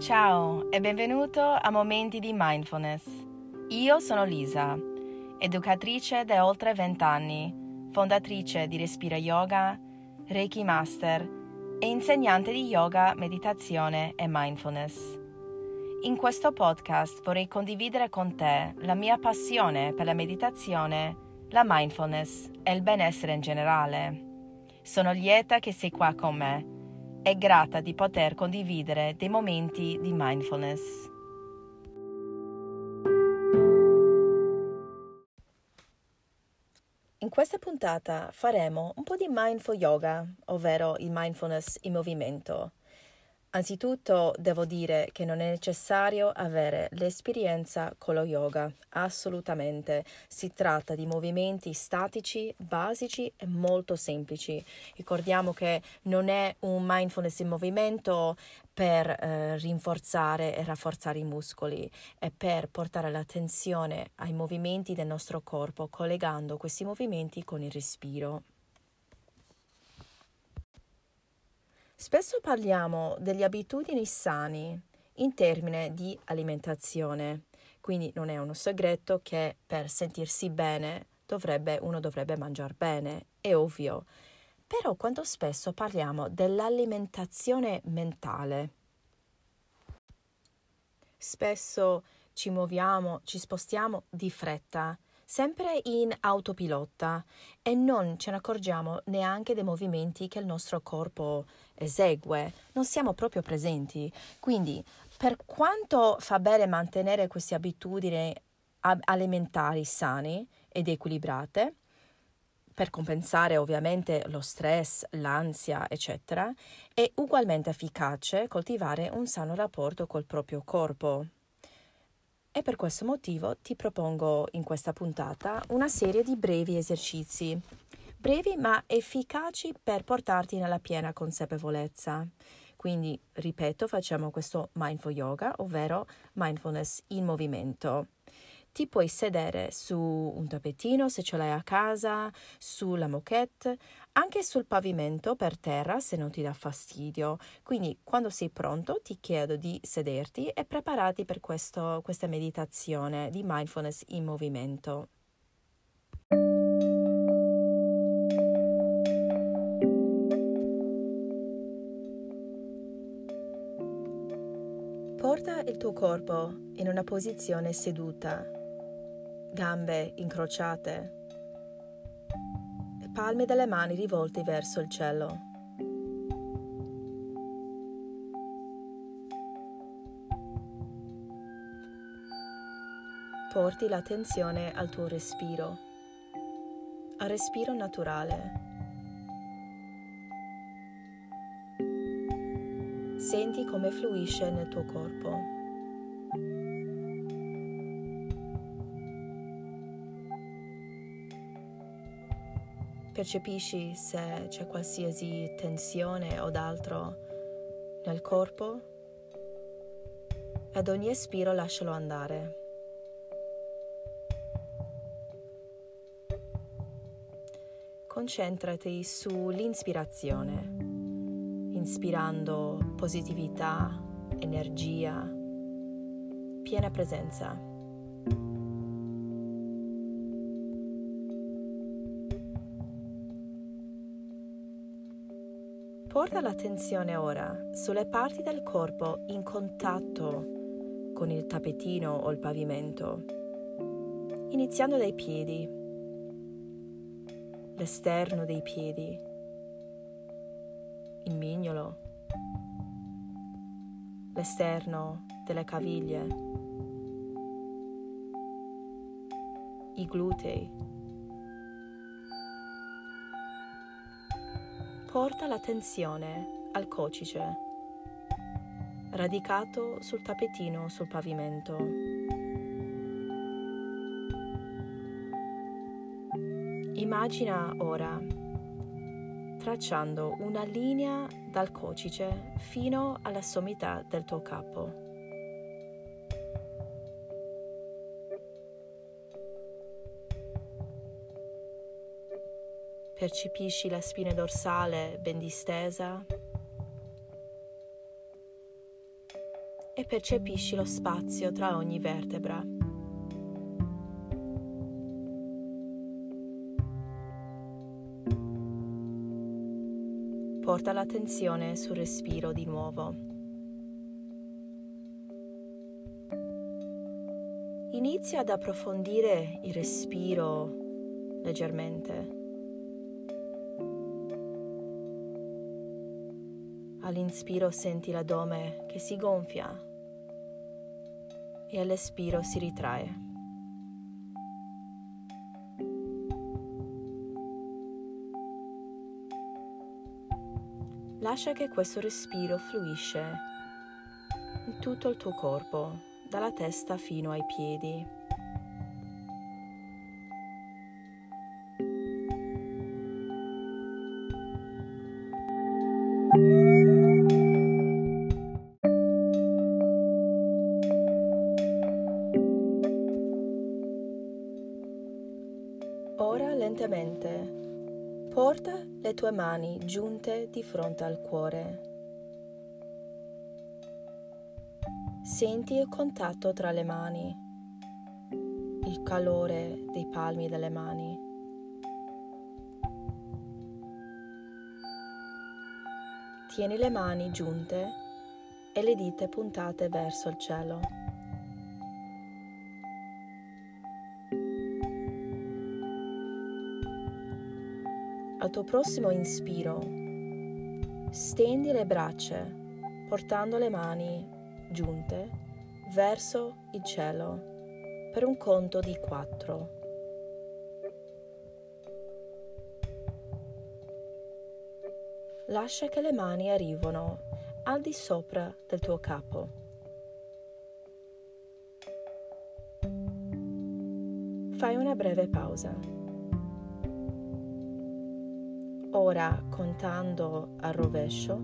Ciao e benvenuto a Momenti di Mindfulness. Io sono Lisa, educatrice da oltre 20 anni, fondatrice di Respira Yoga, Reiki Master e insegnante di yoga, meditazione e mindfulness. In questo podcast vorrei condividere con te la mia passione per la meditazione, la mindfulness e il benessere in generale. Sono lieta che sei qua con me e grata di poter condividere dei momenti di mindfulness. In questa puntata faremo un po' di mindful yoga, ovvero il mindfulness in movimento. Anzitutto devo dire che non è necessario avere l'esperienza con lo yoga, assolutamente. Si tratta di movimenti statici, basici e molto semplici. Ricordiamo che non è un mindfulness in movimento per eh, rinforzare e rafforzare i muscoli, è per portare l'attenzione ai movimenti del nostro corpo, collegando questi movimenti con il respiro. Spesso parliamo delle abitudini sani in termini di alimentazione, quindi non è uno segreto che per sentirsi bene dovrebbe, uno dovrebbe mangiare bene, è ovvio. Però quanto spesso parliamo dell'alimentazione mentale? Spesso ci muoviamo, ci spostiamo di fretta sempre in autopilota e non ce ne accorgiamo neanche dei movimenti che il nostro corpo esegue, non siamo proprio presenti. Quindi, per quanto fa bene mantenere queste abitudini alimentari sane ed equilibrate, per compensare ovviamente lo stress, l'ansia, eccetera, è ugualmente efficace coltivare un sano rapporto col proprio corpo. E per questo motivo ti propongo in questa puntata una serie di brevi esercizi, brevi ma efficaci per portarti nella piena consapevolezza. Quindi, ripeto, facciamo questo mindful yoga, ovvero mindfulness in movimento. Ti puoi sedere su un tappetino se ce l'hai a casa, sulla moquette, anche sul pavimento per terra se non ti dà fastidio. Quindi quando sei pronto ti chiedo di sederti e preparati per questo, questa meditazione di mindfulness in movimento. Il tuo corpo in una posizione seduta gambe incrociate, palme delle mani rivolte verso il cielo. Porti l'attenzione al tuo respiro, al respiro naturale. Senti come fluisce nel tuo corpo. Percepisci se c'è qualsiasi tensione o d'altro nel corpo. Ad ogni espiro lascialo andare. Concentrati sull'inspirazione, inspirando positività, energia, piena presenza. Porta l'attenzione ora sulle parti del corpo in contatto con il tappetino o il pavimento, iniziando dai piedi, l'esterno dei piedi, il mignolo, l'esterno delle caviglie, i glutei porta l'attenzione al cocice, radicato sul tappetino sul pavimento. Immagina ora tracciando una linea dal cocice fino alla sommità del tuo capo. Percepisci la spina dorsale ben distesa, e percepisci lo spazio tra ogni vertebra. Porta l'attenzione sul respiro di nuovo. Inizia ad approfondire il respiro leggermente. All'inspiro senti l'addome che si gonfia e all'espiro si ritrae. Lascia che questo respiro fluisce in tutto il tuo corpo, dalla testa fino ai piedi. Tue mani giunte di fronte al cuore. Senti il contatto tra le mani, il calore dei palmi delle mani. Tieni le mani giunte e le dita puntate verso il cielo. Tuo prossimo inspiro, stendi le braccia portando le mani giunte verso il cielo per un conto di quattro. Lascia che le mani arrivino al di sopra del tuo capo. Fai una breve pausa. Ora contando al rovescio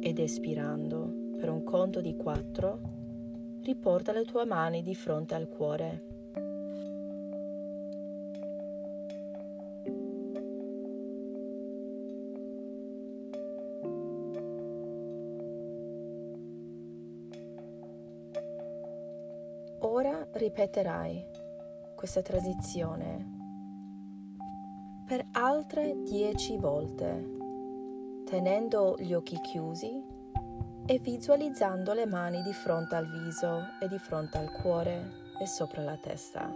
ed espirando per un conto di quattro, riporta le tue mani di fronte al cuore. Ora ripeterai questa transizione per altre dieci volte, tenendo gli occhi chiusi e visualizzando le mani di fronte al viso e di fronte al cuore e sopra la testa.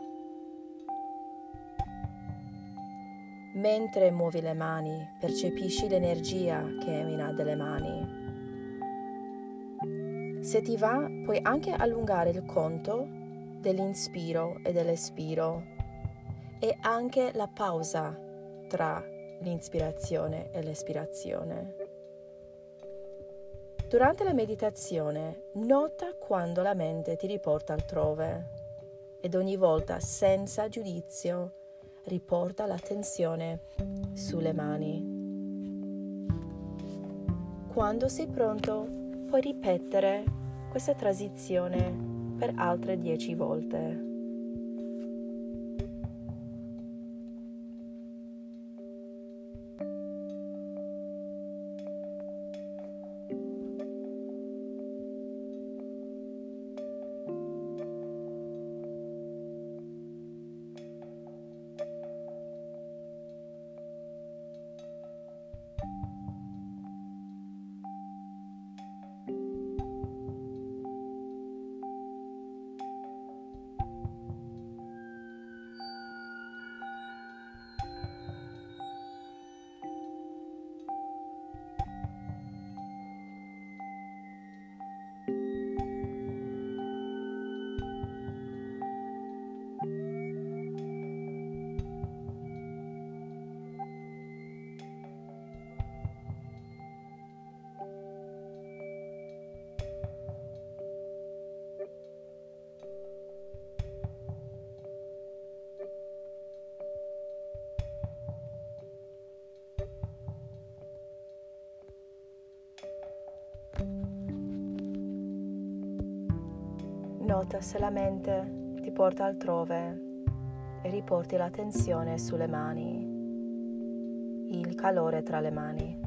Mentre muovi le mani, percepisci l'energia che emana dalle mani. Se ti va, puoi anche allungare il conto dell'inspiro e dell'espiro e anche la pausa tra l'inspirazione e l'espirazione. Durante la meditazione nota quando la mente ti riporta altrove ed ogni volta senza giudizio riporta l'attenzione sulle mani. Quando sei pronto puoi ripetere questa transizione per altre dieci volte. Nota se la mente ti porta altrove e riporti l'attenzione sulle mani, il calore tra le mani.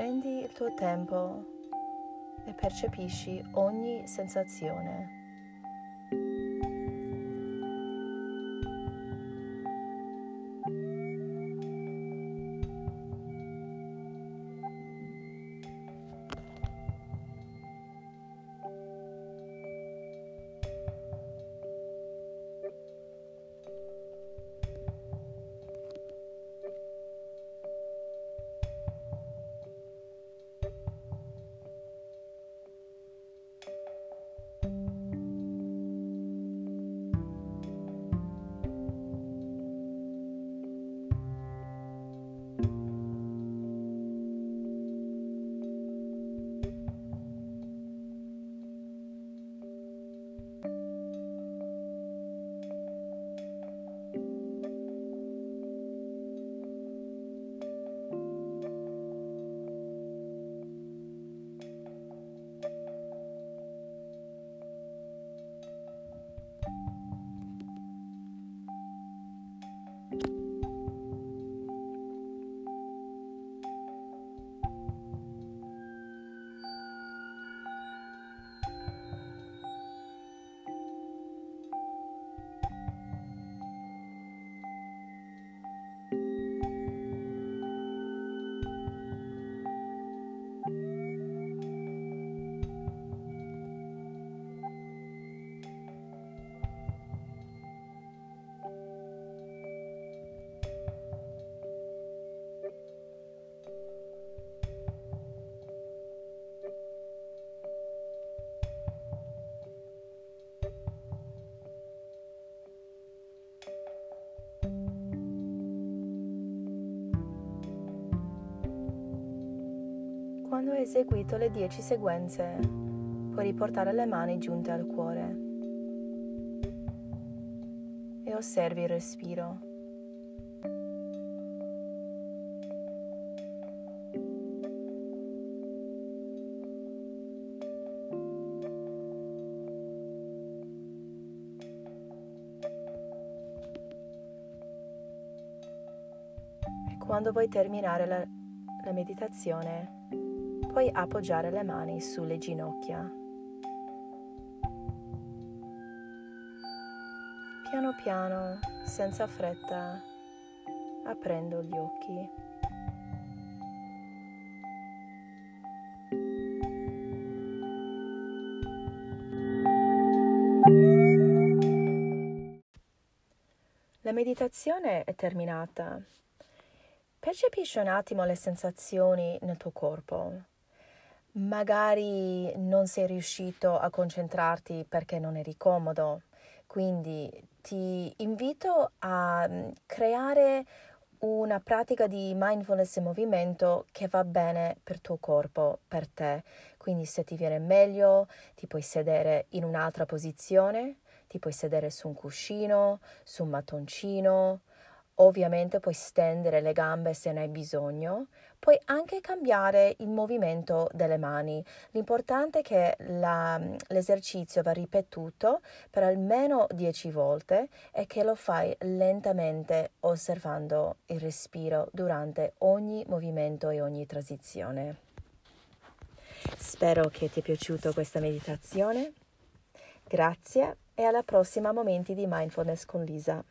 Prendi il tuo tempo e percepisci ogni sensazione. Eseguito le 10 sequenze, puoi riportare le mani giunte al cuore e osservi il respiro. Quando vuoi terminare la, la meditazione, Puoi appoggiare le mani sulle ginocchia. Piano piano, senza fretta, aprendo gli occhi. La meditazione è terminata. Percepisci un attimo le sensazioni nel tuo corpo magari non sei riuscito a concentrarti perché non eri comodo, quindi ti invito a mm, creare una pratica di mindfulness e movimento che va bene per il tuo corpo, per te. Quindi se ti viene meglio, ti puoi sedere in un'altra posizione, ti puoi sedere su un cuscino, su un mattoncino, Ovviamente puoi stendere le gambe se ne hai bisogno, puoi anche cambiare il movimento delle mani. L'importante è che la, l'esercizio va ripetuto per almeno 10 volte e che lo fai lentamente osservando il respiro durante ogni movimento e ogni transizione. Spero che ti è piaciuta questa meditazione. Grazie e alla prossima Momenti di Mindfulness con Lisa.